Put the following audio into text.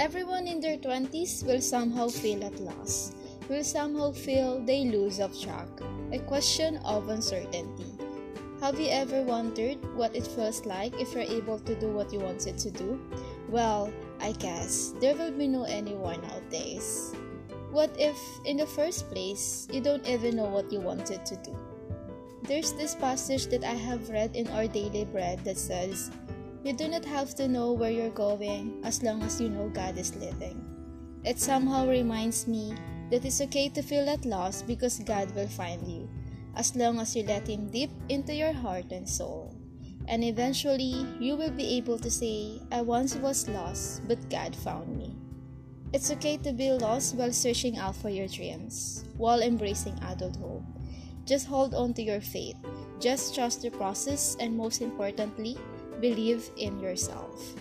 Everyone in their 20s will somehow feel at loss, will somehow feel they lose of track, a question of uncertainty. Have you ever wondered what it feels like if you're able to do what you wanted to do? Well, I guess there will be no anyone nowadays. What if, in the first place, you don't even know what you wanted to do? There's this passage that I have read in our daily bread that says, You do not have to know where you're going as long as you know God is living. It somehow reminds me that it's okay to feel at loss because God will find you, as long as you let Him deep into your heart and soul. And eventually, you will be able to say, I once was lost, but God found me. It's okay to be lost while searching out for your dreams, while embracing adulthood. Just hold on to your faith. Just trust the process and most importantly, believe in yourself.